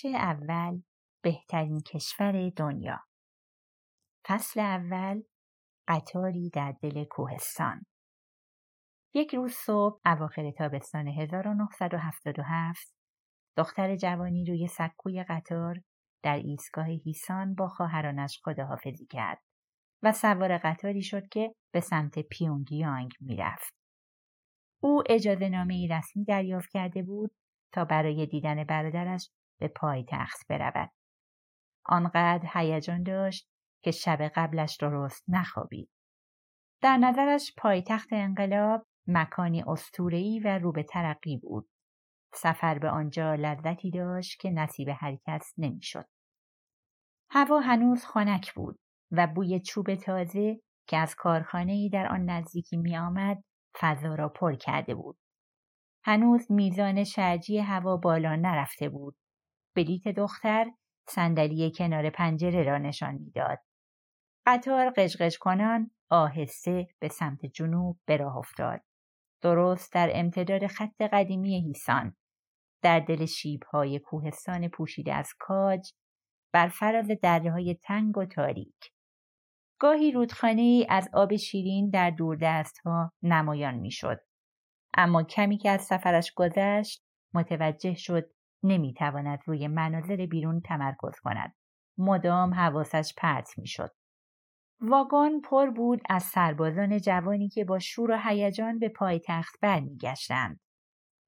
بخش اول بهترین کشور دنیا فصل اول قطاری در دل کوهستان یک روز صبح اواخر تابستان 1977 دختر جوانی روی سکوی قطار در ایستگاه هیسان با خواهرانش خداحافظی کرد و سوار قطاری شد که به سمت پیونگیانگ می‌رفت. او اجازه نامه رسمی دریافت کرده بود تا برای دیدن برادرش به پایتخت برود. آنقدر هیجان داشت که شب قبلش درست نخوابید. در نظرش پایتخت انقلاب مکانی استورهی و رو به ترقی بود. سفر به آنجا لذتی داشت که نصیب هر کس نمی‌شد. هوا هنوز خنک بود و بوی چوب تازه که از کارخانه ای در آن نزدیکی می آمد فضا را پر کرده بود. هنوز میزان شرجی هوا بالا نرفته بود. بلیت دختر صندلی کنار پنجره را نشان می‌داد. قطار قشقش کنان آهسته به سمت جنوب به راه افتاد. درست در امتداد خط قدیمی هیسان در دل شیبهای کوهستان پوشیده از کاج بر فراز دره های تنگ و تاریک. گاهی رودخانه ای از آب شیرین در دوردست ها نمایان می‌شد. اما کمی که از سفرش گذشت متوجه شد نمی‌تواند روی مناظر بیرون تمرکز کند. مدام حواسش پرت می‌شد. واگن پر بود از سربازان جوانی که با شور و هیجان به پایتخت برمیگشتند.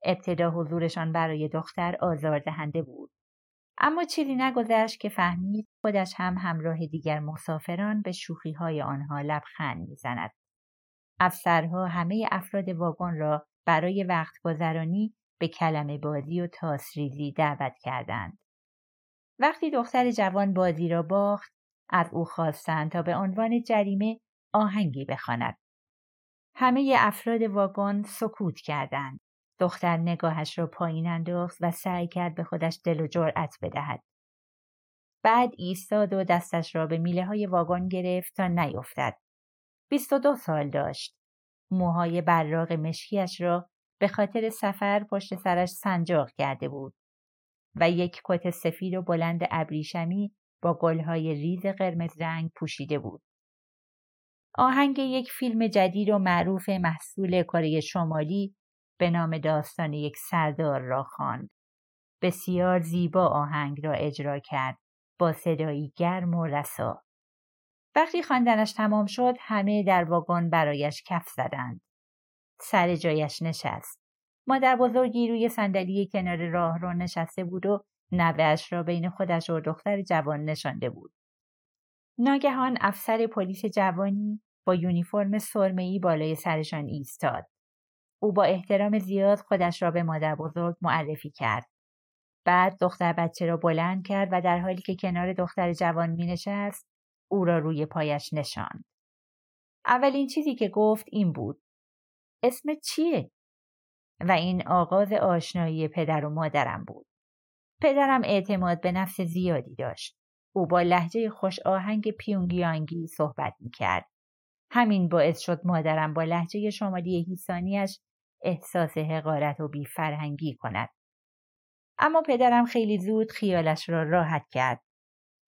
ابتدا حضورشان برای دختر آزاردهنده بود. اما چیزی نگذشت که فهمید خودش هم همراه دیگر مسافران به شوخی های آنها لبخند می‌زند. افسرها همه افراد واگن را برای وقت گذرانی به کلمه بازی و تاسریزی دعوت کردند. وقتی دختر جوان بازی را باخت از او خواستند تا به عنوان جریمه آهنگی بخواند. همه افراد واگن سکوت کردند. دختر نگاهش را پایین انداخت و سعی کرد به خودش دل و جرأت بدهد. بعد ایستاد و دستش را به میله های واگن گرفت تا نیفتد. بیست و دو سال داشت. موهای براغ مشکیش را به خاطر سفر پشت سرش سنجاق کرده بود و یک کت سفید و بلند ابریشمی با گلهای ریز قرمز رنگ پوشیده بود. آهنگ یک فیلم جدید و معروف محصول کره شمالی به نام داستان یک سردار را خواند. بسیار زیبا آهنگ را اجرا کرد با صدایی گرم و رسا. وقتی خواندنش تمام شد همه در واگن برایش کف زدند. سر جایش نشست. مادر بزرگی روی صندلی کنار راه رو نشسته بود و نوهش را بین خودش و دختر جوان نشانده بود. ناگهان افسر پلیس جوانی با یونیفرم سرمه‌ای بالای سرشان ایستاد. او با احترام زیاد خودش را به مادر بزرگ معرفی کرد. بعد دختر بچه را بلند کرد و در حالی که کنار دختر جوان می نشست او را روی پایش نشاند. اولین چیزی که گفت این بود. اسم چیه؟ و این آغاز آشنایی پدر و مادرم بود. پدرم اعتماد به نفس زیادی داشت. او با لحجه خوش آهنگ پیونگیانگی صحبت می کرد. همین باعث شد مادرم با لحجه شمالی هیسانیش احساس حقارت و بیفرهنگی کند. اما پدرم خیلی زود خیالش را راحت کرد.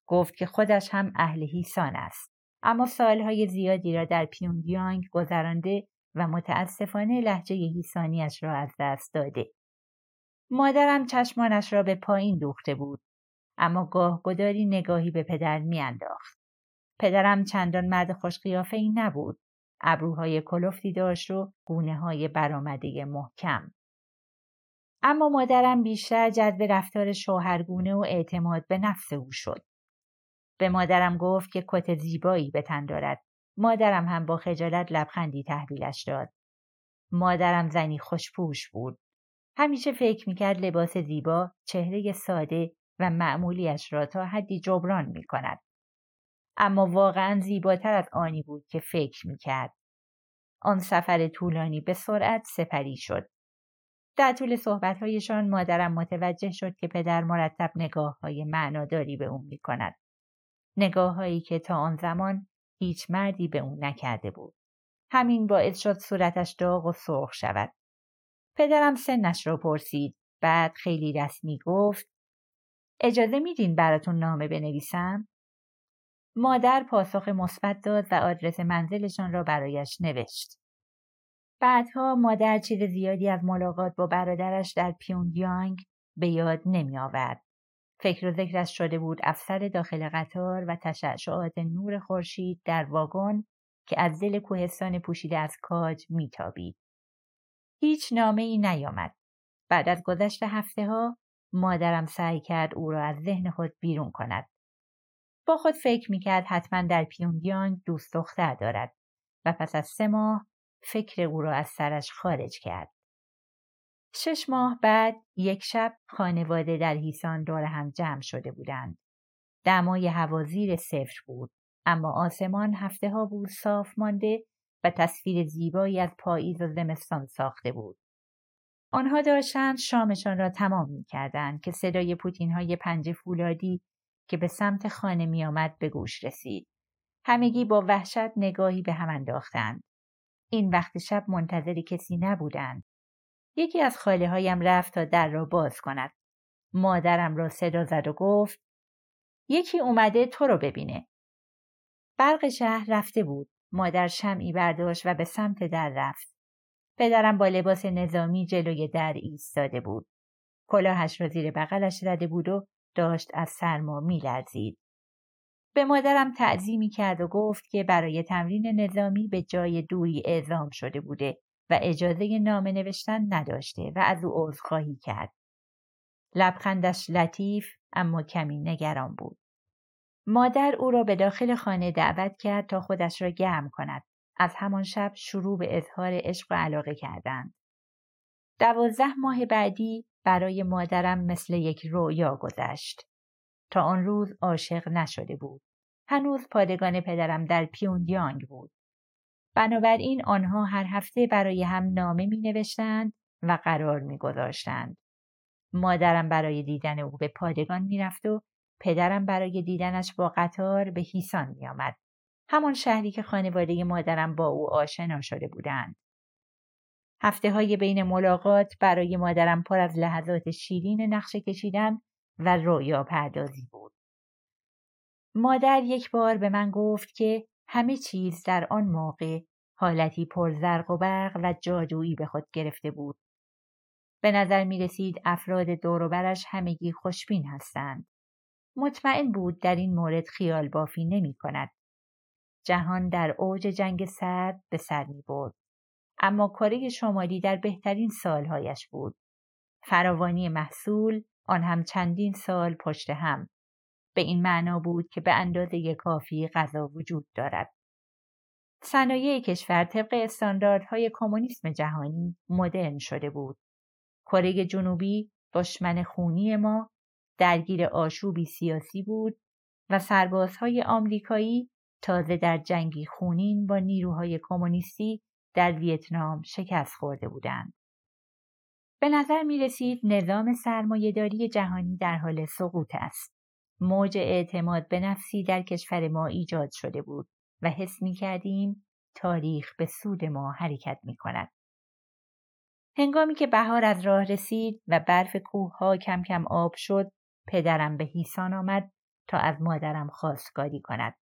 گفت که خودش هم اهل هیسان است. اما سالهای زیادی را در پیونگیانگ گذرانده و متاسفانه لحجه هیسانیش را از دست داده. مادرم چشمانش را به پایین دوخته بود اما گاه گداری نگاهی به پدر میانداخت. پدرم چندان مرد خوشقیافه ای نبود. ابروهای کلفتی داشت و گونه های برآمده محکم. اما مادرم بیشتر جذب رفتار شوهرگونه و اعتماد به نفس او شد. به مادرم گفت که کت زیبایی به تن دارد. مادرم هم با خجالت لبخندی تحویلش داد. مادرم زنی خوشپوش بود. همیشه فکر می‌کرد لباس زیبا چهره ساده و معمولیش را تا حدی جبران می کند. اما واقعا زیباتر از آنی بود که فکر می‌کرد. آن سفر طولانی به سرعت سپری شد. در طول صحبتهایشان مادرم متوجه شد که پدر مرتب نگاه های معناداری به او می کند. نگاه هایی که تا آن زمان هیچ مردی به او نکرده بود. همین باعث شد صورتش داغ و سرخ شود. پدرم سنش را پرسید. بعد خیلی رسمی گفت اجازه میدین براتون نامه بنویسم؟ مادر پاسخ مثبت داد و آدرس منزلشان را برایش نوشت. بعدها مادر چیز زیادی از ملاقات با برادرش در پیونگیانگ به یاد نمی آورد. فکر و ذکرش شده بود افسر داخل قطار و تشعشعات نور خورشید در واگن که از دل کوهستان پوشیده از کاج میتابید. هیچ نامه ای نیامد. بعد از گذشت هفته ها مادرم سعی کرد او را از ذهن خود بیرون کند. با خود فکر می‌کرد حتما در پیونگیانگ دوست دختر دارد و پس از سه ماه فکر او را از سرش خارج کرد. شش ماه بعد یک شب خانواده در هیسان دور هم جمع شده بودند. دمای هوازیر صفر بود اما آسمان هفته ها بود صاف مانده و تصویر زیبایی از پاییز و زمستان ساخته بود. آنها داشتند شامشان را تمام می کردند که صدای پوتین های پنج فولادی که به سمت خانه می آمد به گوش رسید. همگی با وحشت نگاهی به هم انداختند. این وقت شب منتظر کسی نبودند. یکی از خاله هایم رفت تا در را باز کند. مادرم را صدا زد و گفت یکی اومده تو رو ببینه. برق شهر رفته بود. مادر شمعی برداشت و به سمت در رفت. پدرم با لباس نظامی جلوی در ایستاده بود. کلاهش را زیر بغلش زده بود و داشت از سرما میلرزید. به مادرم تعظیمی کرد و گفت که برای تمرین نظامی به جای دوری اعزام شده بوده و اجازه نامه نوشتن نداشته و از او عذرخواهی کرد. لبخندش لطیف اما کمی نگران بود. مادر او را به داخل خانه دعوت کرد تا خودش را گرم کند. از همان شب شروع به اظهار عشق و علاقه کردند. دوازده ماه بعدی برای مادرم مثل یک رویا گذشت. تا آن روز عاشق نشده بود. هنوز پادگان پدرم در پیوندیانگ بود. بنابراین آنها هر هفته برای هم نامه می نوشتند و قرار می گذاشتند. مادرم برای دیدن او به پادگان می رفت و پدرم برای دیدنش با قطار به هیسان می آمد. همان شهری که خانواده مادرم با او آشنا شده بودند. هفته های بین ملاقات برای مادرم پر از لحظات شیرین نقشه کشیدن و رویا پردازی بود. مادر یک بار به من گفت که همه چیز در آن موقع حالتی پرزرق و برق و جادویی به خود گرفته بود. به نظر می رسید افراد دوروبرش همگی خوشبین هستند. مطمئن بود در این مورد خیال بافی نمی کند. جهان در اوج جنگ سرد به سر می برد. اما کره شمالی در بهترین سالهایش بود. فراوانی محصول آن هم چندین سال پشت هم. به این معنا بود که به اندازه کافی غذا وجود دارد. صنایع کشور طبق استانداردهای کمونیسم جهانی مدرن شده بود. کره جنوبی دشمن خونی ما درگیر آشوبی سیاسی بود و سربازهای آمریکایی تازه در جنگی خونین با نیروهای کمونیستی در ویتنام شکست خورده بودند. به نظر می رسید نظام سرمایهداری جهانی در حال سقوط است. موج اعتماد به نفسی در کشور ما ایجاد شده بود و حس می کردیم تاریخ به سود ما حرکت می کند. هنگامی که بهار از راه رسید و برف کوه ها کم کم آب شد پدرم به هیسان آمد تا از مادرم خواستگاری کند.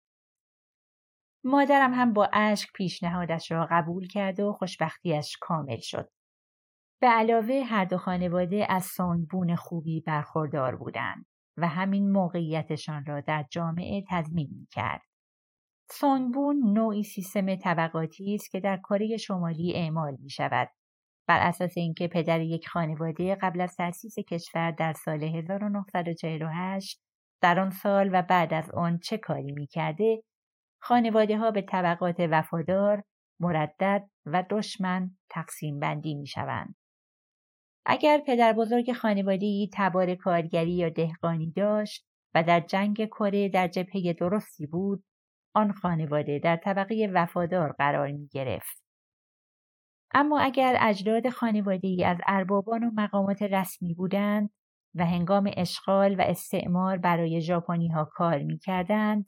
مادرم هم با اشک پیشنهادش را قبول کرد و خوشبختیش کامل شد. به علاوه هر دو خانواده از سانگبون خوبی برخوردار بودند و همین موقعیتشان را در جامعه تضمین می کرد. سانگبون نوعی سیستم طبقاتی است که در کره شمالی اعمال می شود. بر اساس اینکه پدر یک خانواده قبل از تأسیس کشور در سال 1948 در آن سال و بعد از آن چه کاری می کرده خانواده ها به طبقات وفادار، مردد و دشمن تقسیم بندی می شوند. اگر پدر بزرگ خانوادهی تبار کارگری یا دهقانی داشت و در جنگ کره در جبهه درستی بود، آن خانواده در طبقه وفادار قرار می گرفت. اما اگر اجداد خانواده ای از اربابان و مقامات رسمی بودند و هنگام اشغال و استعمار برای ژاپنی ها کار می کردند،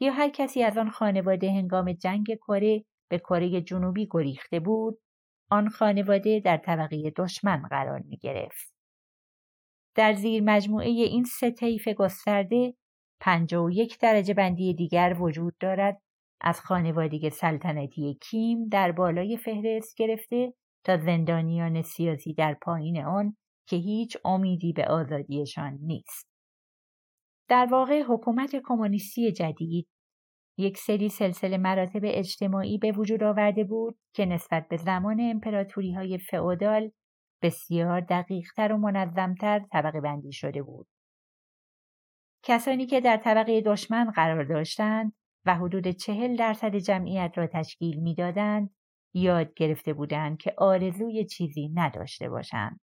یا هر کسی از آن خانواده هنگام جنگ کره به کره جنوبی گریخته بود آن خانواده در طبقه دشمن قرار می گرفت. در زیر مجموعه این سه طیف گسترده و یک درجه بندی دیگر وجود دارد از خانوادگی سلطنتی کیم در بالای فهرست گرفته تا زندانیان سیاسی در پایین آن که هیچ امیدی به آزادیشان نیست. در واقع حکومت کمونیستی جدید یک سری سلسله مراتب اجتماعی به وجود آورده بود که نسبت به زمان امپراتوری های فئودال بسیار دقیقتر و منظمتر طبقه بندی شده بود. کسانی که در طبقه دشمن قرار داشتند و حدود چهل درصد جمعیت را تشکیل می‌دادند یاد گرفته بودند که آرزوی چیزی نداشته باشند.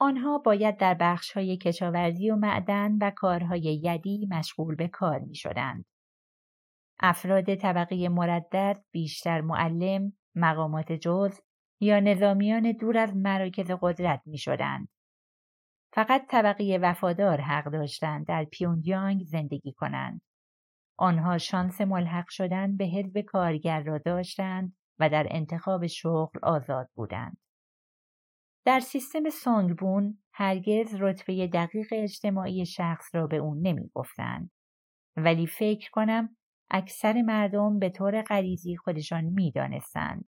آنها باید در بخش های کشاورزی و معدن و کارهای یدی مشغول به کار می شدند. افراد طبقه مردد بیشتر معلم، مقامات جز یا نظامیان دور از مراکز قدرت می شدند. فقط طبقه وفادار حق داشتند در پیونگیانگ زندگی کنند. آنها شانس ملحق شدن به حزب کارگر را داشتند و در انتخاب شغل آزاد بودند. در سیستم سانگبون هرگز رتبه دقیق اجتماعی شخص را به اون نمی گفتند. ولی فکر کنم اکثر مردم به طور غریزی خودشان می دانستند.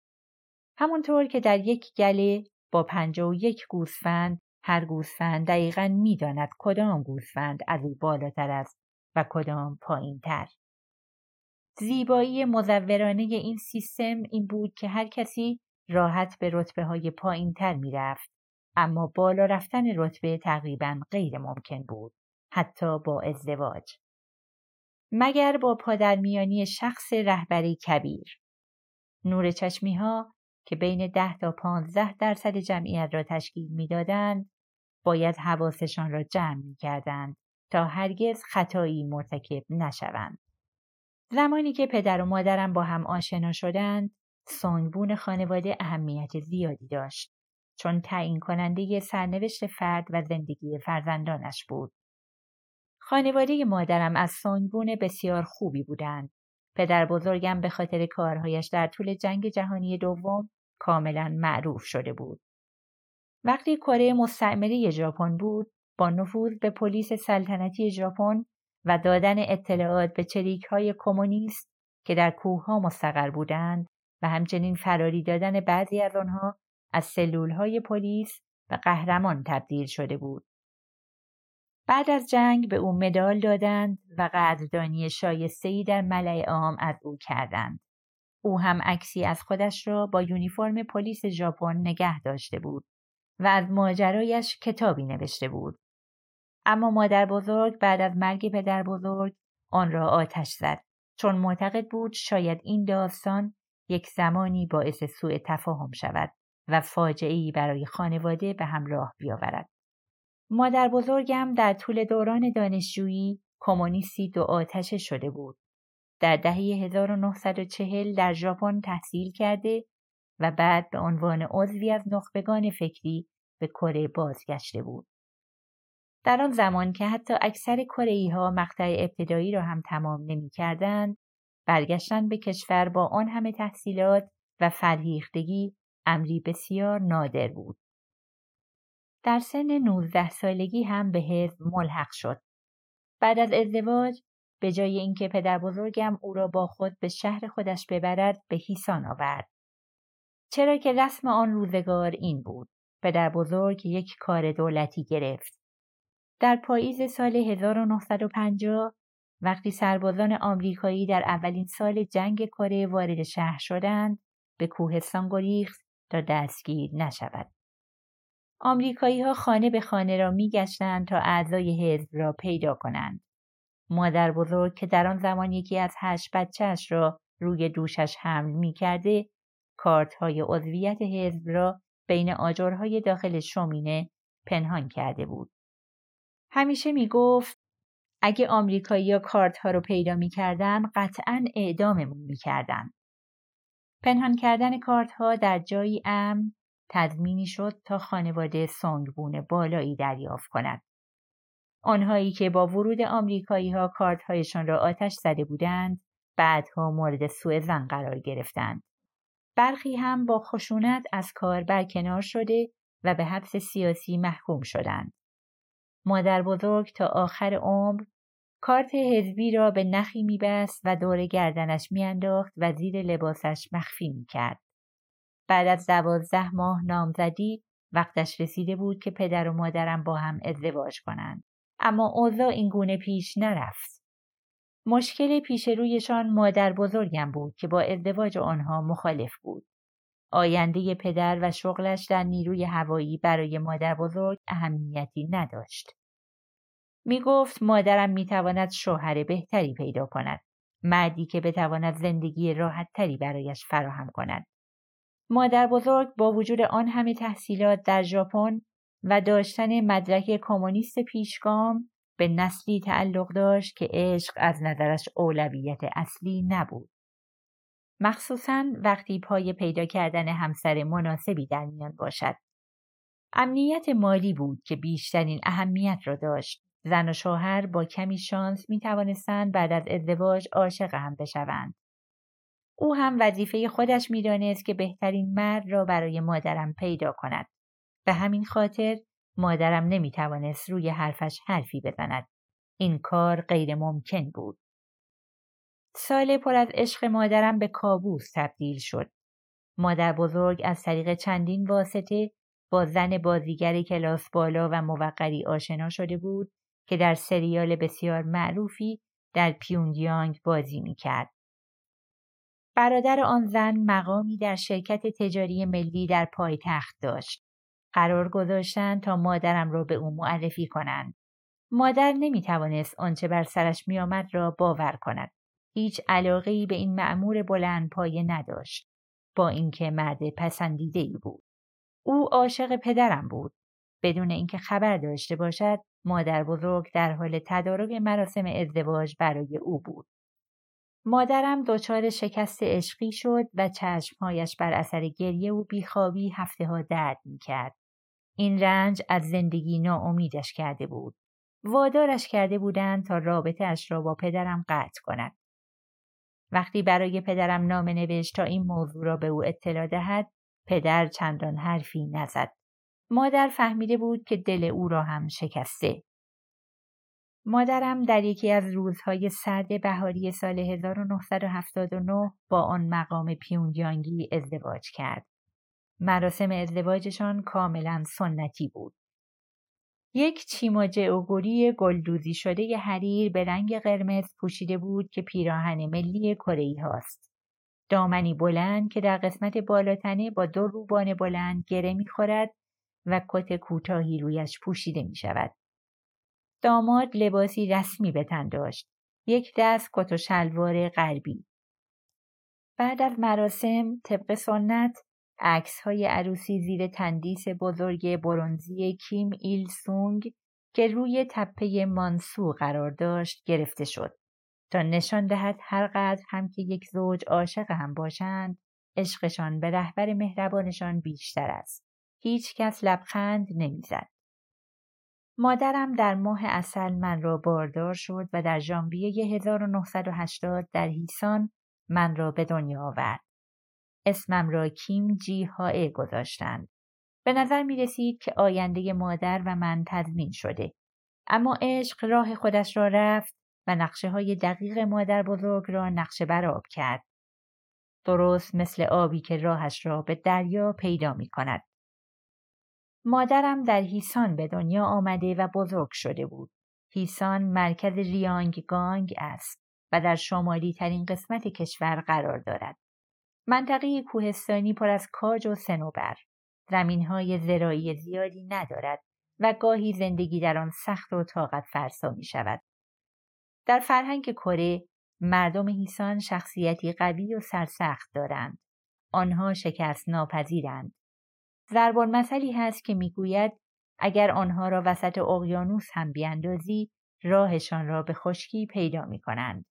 همونطور که در یک گله با پنجا و یک گوسفند هر گوسفند دقیقا می‌داند کدام گوسفند از او بالاتر است و کدام پایین تر. زیبایی مزورانه این سیستم این بود که هر کسی راحت به رتبه های پایین تر می رفت. اما بالا رفتن رتبه تقریبا غیر ممکن بود. حتی با ازدواج. مگر با پادرمیانی شخص رهبری کبیر. نور چشمی ها که بین ده تا پانزده درصد جمعیت را تشکیل می‌دادند باید حواسشان را جمع می کردند تا هرگز خطایی مرتکب نشوند. زمانی که پدر و مادرم با هم آشنا شدند سانگبون خانواده اهمیت زیادی داشت چون تعیین کننده سرنوشت فرد و زندگی فرزندانش بود. خانواده مادرم از سانگبون بسیار خوبی بودند. پدر بزرگم به خاطر کارهایش در طول جنگ جهانی دوم کاملا معروف شده بود. وقتی کره مستعمره ژاپن بود، با نفوذ به پلیس سلطنتی ژاپن و دادن اطلاعات به چریک های کمونیست که در کوه ها مستقر بودند و همچنین فراری دادن بعضی از آنها از سلول های پلیس و قهرمان تبدیل شده بود. بعد از جنگ به او مدال دادند و قدردانی شایسته‌ای در ملع عام از او کردند. او هم عکسی از خودش را با یونیفرم پلیس ژاپن نگه داشته بود و از ماجرایش کتابی نوشته بود. اما مادر بزرگ بعد از مرگ پدر بزرگ آن را آتش زد چون معتقد بود شاید این داستان یک زمانی باعث سوء تفاهم شود و فاجعه برای خانواده به همراه بیاورد. مادر بزرگم در طول دوران دانشجویی کمونیستی دو آتشه شده بود. در دهه 1940 در ژاپن تحصیل کرده و بعد به عنوان عضوی از نخبگان فکری به کره بازگشته بود. در آن زمان که حتی اکثر کره ها مقطع ابتدایی را هم تمام نمی کردند، برگشتن به کشور با آن همه تحصیلات و فرهیختگی امری بسیار نادر بود. در سن 19 سالگی هم به حزب ملحق شد. بعد از ازدواج به جای اینکه پدر بزرگم او را با خود به شهر خودش ببرد به هیسان آورد. چرا که رسم آن روزگار این بود. پدر بزرگ یک کار دولتی گرفت. در پاییز سال 1950 وقتی سربازان آمریکایی در اولین سال جنگ کره وارد شهر شدند به کوهستان گریخت تا دستگیر نشود. آمریکایی ها خانه به خانه را می گشتند تا اعضای حزب را پیدا کنند. مادر بزرگ که در آن زمان یکی از هشت بچهش را روی دوشش حمل می کرده کارت های عضویت حزب را بین آجرهای داخل شومینه پنهان کرده بود. همیشه می گفت اگه آمریکایی ها کارت ها رو پیدا می کردن قطعا اعداممون می کردن. پنهان کردن کارت ها در جایی امن تضمینی شد تا خانواده سانگبون بالایی دریافت کند. آنهایی که با ورود آمریکایی ها کارت هایشان را آتش زده بودند بعدها مورد سوء زن قرار گرفتند. برخی هم با خشونت از کار برکنار شده و به حبس سیاسی محکوم شدند. مادر بزرگ تا آخر عمر کارت حزبی را به نخی میبست و دور گردنش میانداخت و زیر لباسش مخفی می‌کرد. بعد از دوازده ماه نامزدی وقتش رسیده بود که پدر و مادرم با هم ازدواج کنند. اما اوضاع این گونه پیش نرفت. مشکل پیش رویشان مادر بزرگم بود که با ازدواج آنها مخالف بود. آینده پدر و شغلش در نیروی هوایی برای مادر بزرگ اهمیتی نداشت. می گفت مادرم می تواند شوهر بهتری پیدا کند. مردی که بتواند زندگی راحت تری برایش فراهم کند. مادر بزرگ با وجود آن همه تحصیلات در ژاپن و داشتن مدرک کمونیست پیشگام به نسلی تعلق داشت که عشق از نظرش اولویت اصلی نبود. مخصوصا وقتی پای پیدا کردن همسر مناسبی در میان باشد. امنیت مالی بود که بیشترین اهمیت را داشت. زن و شوهر با کمی شانس می توانستند بعد از ازدواج عاشق هم بشوند. او هم وظیفه خودش می‌دانست که بهترین مرد را برای مادرم پیدا کند. به همین خاطر مادرم نمی توانست روی حرفش حرفی بزند. این کار غیر ممکن بود. سال پر از عشق مادرم به کابوس تبدیل شد. مادر بزرگ از طریق چندین واسطه با زن بازیگر کلاس بالا و موقری آشنا شده بود که در سریال بسیار معروفی در پیونگیانگ بازی می کرد. برادر آن زن مقامی در شرکت تجاری ملی در پایتخت داشت. قرار گذاشتند تا مادرم را به او معرفی کنند. مادر نمی توانست آنچه بر سرش می آمد را باور کند. هیچ علاقه ای به این معمور بلند پایه نداشت. با اینکه مرد پسندیده ای بود. او عاشق پدرم بود. بدون اینکه خبر داشته باشد مادر بزرگ در حال تدارک مراسم ازدواج برای او بود. مادرم دچار شکست عشقی شد و چشمهایش بر اثر گریه و بیخوابی هفته ها درد می کرد. این رنج از زندگی ناامیدش کرده بود. وادارش کرده بودند تا رابطه اش را با پدرم قطع کند. وقتی برای پدرم نامه نوشت تا این موضوع را به او اطلاع دهد، پدر چندان حرفی نزد. مادر فهمیده بود که دل او را هم شکسته. مادرم در یکی از روزهای سرد بهاری سال 1979 با آن مقام پیونگیانگی ازدواج کرد. مراسم ازدواجشان کاملا سنتی بود. یک چیماجه اوگوری گلدوزی شده ی حریر به رنگ قرمز پوشیده بود که پیراهن ملی کره هاست. دامنی بلند که در قسمت بالاتنه با دو روبان بلند گره می‌خورد و کت کوتاهی رویش پوشیده می شود. داماد لباسی رسمی به تن داشت. یک دست کت و شلوار غربی. بعد از مراسم طبق سنت عکس های عروسی زیر تندیس بزرگ برونزی کیم ایل سونگ که روی تپه مانسو قرار داشت گرفته شد تا نشان دهد هر قدر هم که یک زوج عاشق هم باشند عشقشان به رهبر مهربانشان بیشتر است هیچ کس لبخند نمی‌زد مادرم در ماه اصل من را باردار شد و در ژانویه 1980 در هیسان من را به دنیا آورد اسمم را کیم جی هائه گذاشتند. به نظر می رسید که آینده مادر و من تضمین شده. اما عشق راه خودش را رفت و نقشه های دقیق مادر بزرگ را نقشه براب کرد. درست مثل آبی که راهش را به دریا پیدا می کند. مادرم در هیسان به دنیا آمده و بزرگ شده بود. هیسان مرکز ریانگ گانگ است و در شمالی ترین قسمت کشور قرار دارد. منطقه کوهستانی پر از کاج و سنوبر زمینهای زرایی زیادی ندارد و گاهی زندگی در آن سخت و طاقت فرسا می شود. در فرهنگ کره مردم هیسان شخصیتی قوی و سرسخت دارند. آنها شکست ناپذیرند. زربان مسئلی هست که می‌گوید اگر آنها را وسط اقیانوس هم بیاندازی راهشان را به خشکی پیدا می کنند.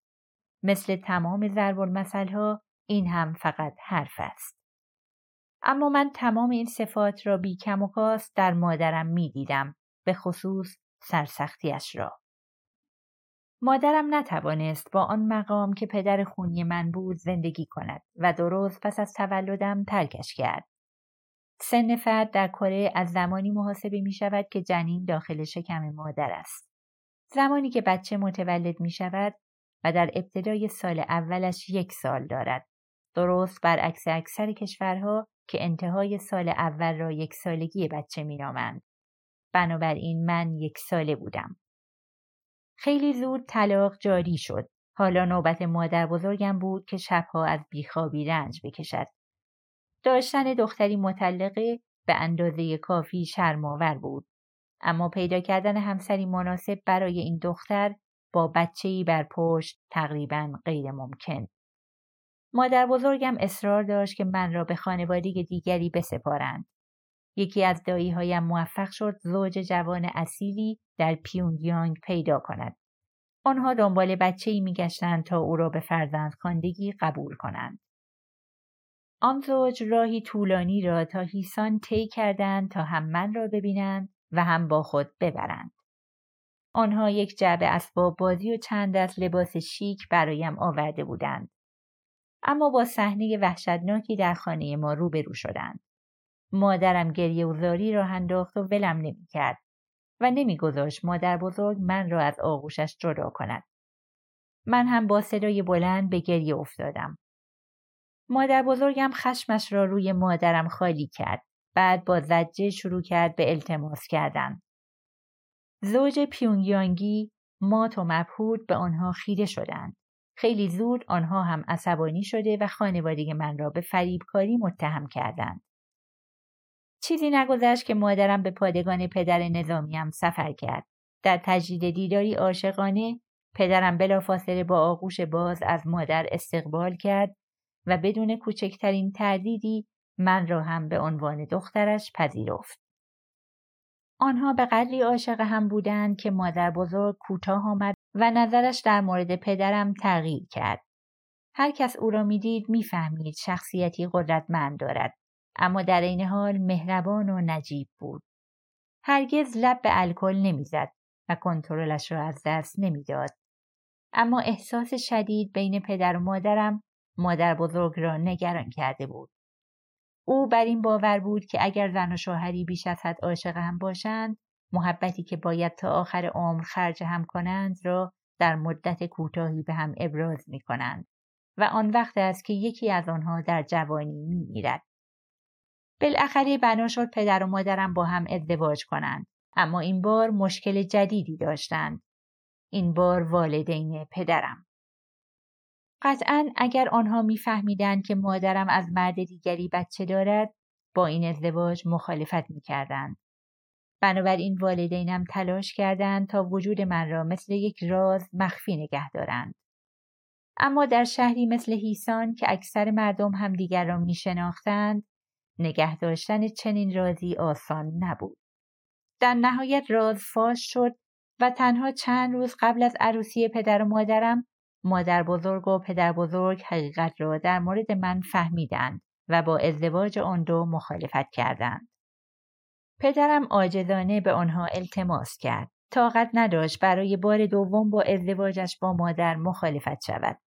مثل تمام زربان ها این هم فقط حرف است. اما من تمام این صفات را بی کم و کاست در مادرم می دیدم به خصوص سرسختیش را. مادرم نتوانست با آن مقام که پدر خونی من بود زندگی کند و درست پس از تولدم ترکش کرد. سن فرد در کره از زمانی محاسبه می شود که جنین داخل شکم مادر است. زمانی که بچه متولد می شود و در ابتدای سال اولش یک سال دارد. درست برعکس اکثر کشورها که انتهای سال اول را یک سالگی بچه می نامند. بنابراین من یک ساله بودم. خیلی زود طلاق جاری شد. حالا نوبت مادر بزرگم بود که شبها از بیخوابی رنج بکشد. داشتن دختری مطلقه به اندازه کافی شرماور بود. اما پیدا کردن همسری مناسب برای این دختر با بچه‌ای بر پشت تقریبا غیر ممکن. مادر بزرگم اصرار داشت که من را به خانواده دیگری بسپارند. یکی از دایی موفق شد زوج جوان اصیلی در پیونگیانگ پیدا کند. آنها دنبال بچه ای می تا او را به فرزندخواندگی قبول کنند. آن زوج راهی طولانی را تا هیسان طی کردند تا هم من را ببینند و هم با خود ببرند. آنها یک جعبه اسباب بازی و چند دست لباس شیک برایم آورده بودند. اما با صحنه وحشتناکی در خانه ما روبرو شدند. مادرم گریه و زاری را انداخت و ولم نمی‌کرد و نمیگذاشت مادر بزرگ من را از آغوشش جدا کند. من هم با صدای بلند به گریه افتادم. مادر بزرگم خشمش را روی مادرم خالی کرد. بعد با زجه شروع کرد به التماس کردن. زوج پیونگیانگی مات و مبهود به آنها خیره شدند. خیلی زود آنها هم عصبانی شده و خانواده من را به فریبکاری متهم کردند. چیزی نگذشت که مادرم به پادگان پدر نظامیم سفر کرد. در تجدید دیداری عاشقانه پدرم بلافاصله با آغوش باز از مادر استقبال کرد و بدون کوچکترین تردیدی من را هم به عنوان دخترش پذیرفت. آنها به قدری عاشق هم بودند که مادر بزرگ کوتاه آمد و نظرش در مورد پدرم تغییر کرد. هر کس او را می‌دید می‌فهمید شخصیتی قدرتمند دارد اما در این حال مهربان و نجیب بود. هرگز لب به الکل نمی‌زد و کنترلش را از دست نمی‌داد. اما احساس شدید بین پدر و مادرم مادر بزرگ را نگران کرده بود. او بر این باور بود که اگر زن و شوهری بیش از حد عاشق هم باشند محبتی که باید تا آخر عمر خرج هم کنند را در مدت کوتاهی به هم ابراز می کنند و آن وقت است که یکی از آنها در جوانی می میرد. بالاخره بنا شد پدر و مادرم با هم ازدواج کنند اما این بار مشکل جدیدی داشتند. این بار والدین پدرم. قطعا اگر آنها میفهمیدند که مادرم از مرد دیگری بچه دارد با این ازدواج مخالفت می‌کردند. بنابراین والدینم تلاش کردند تا وجود من را مثل یک راز مخفی نگه دارند. اما در شهری مثل هیسان که اکثر مردم هم دیگر را می شناختند نگه داشتن چنین رازی آسان نبود. در نهایت راز فاش شد و تنها چند روز قبل از عروسی پدر و مادرم مادر بزرگ و پدر بزرگ حقیقت را در مورد من فهمیدند و با ازدواج آن دو مخالفت کردند. پدرم آجزانه به آنها التماس کرد. طاقت نداشت برای بار دوم با ازدواجش با مادر مخالفت شود.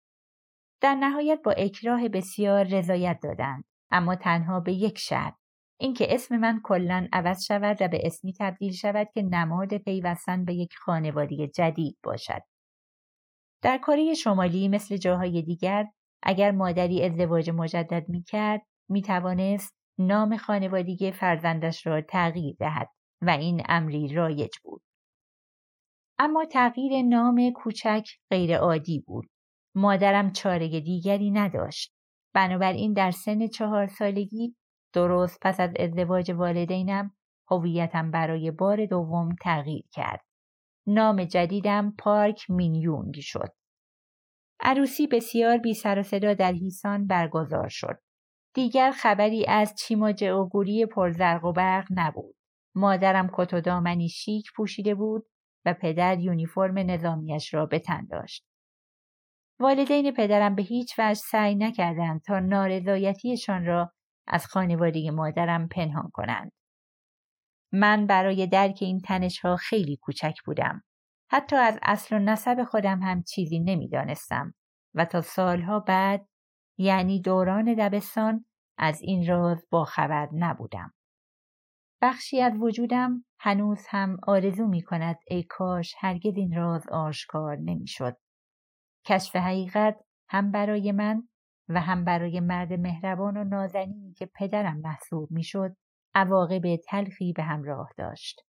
در نهایت با اکراه بسیار رضایت دادند اما تنها به یک شرط اینکه اسم من کلا عوض شود و به اسمی تبدیل شود که نماد پیوستن به یک خانواده جدید باشد در کره شمالی مثل جاهای دیگر اگر مادری ازدواج مجدد می کرد می توانست نام خانوادگی فرزندش را تغییر دهد و این امری رایج بود. اما تغییر نام کوچک غیر عادی بود. مادرم چاره دیگری نداشت. بنابراین در سن چهار سالگی درست پس از ازدواج والدینم هویتم برای بار دوم تغییر کرد. نام جدیدم پارک مینیونگ شد. عروسی بسیار بی سر و صدا در هیسان برگزار شد. دیگر خبری از چیماج اوگوری پرزرق و برق نبود. مادرم کت و دامنی شیک پوشیده بود و پدر یونیفرم نظامیش را به تن داشت. والدین پدرم به هیچ وجه سعی نکردند تا نارضایتیشان را از خانواده مادرم پنهان کنند. من برای درک این تنش ها خیلی کوچک بودم. حتی از اصل و نسب خودم هم چیزی نمی‌دانستم و تا سالها بعد یعنی دوران دبستان از این راز با خبر نبودم. بخشی از وجودم هنوز هم آرزو می کند ای کاش هرگز این راز آشکار نمی‌شد. کشف حقیقت هم برای من و هم برای مرد مهربان و نازنینی که پدرم محسوب می‌شد عواقب تلخی به همراه داشت.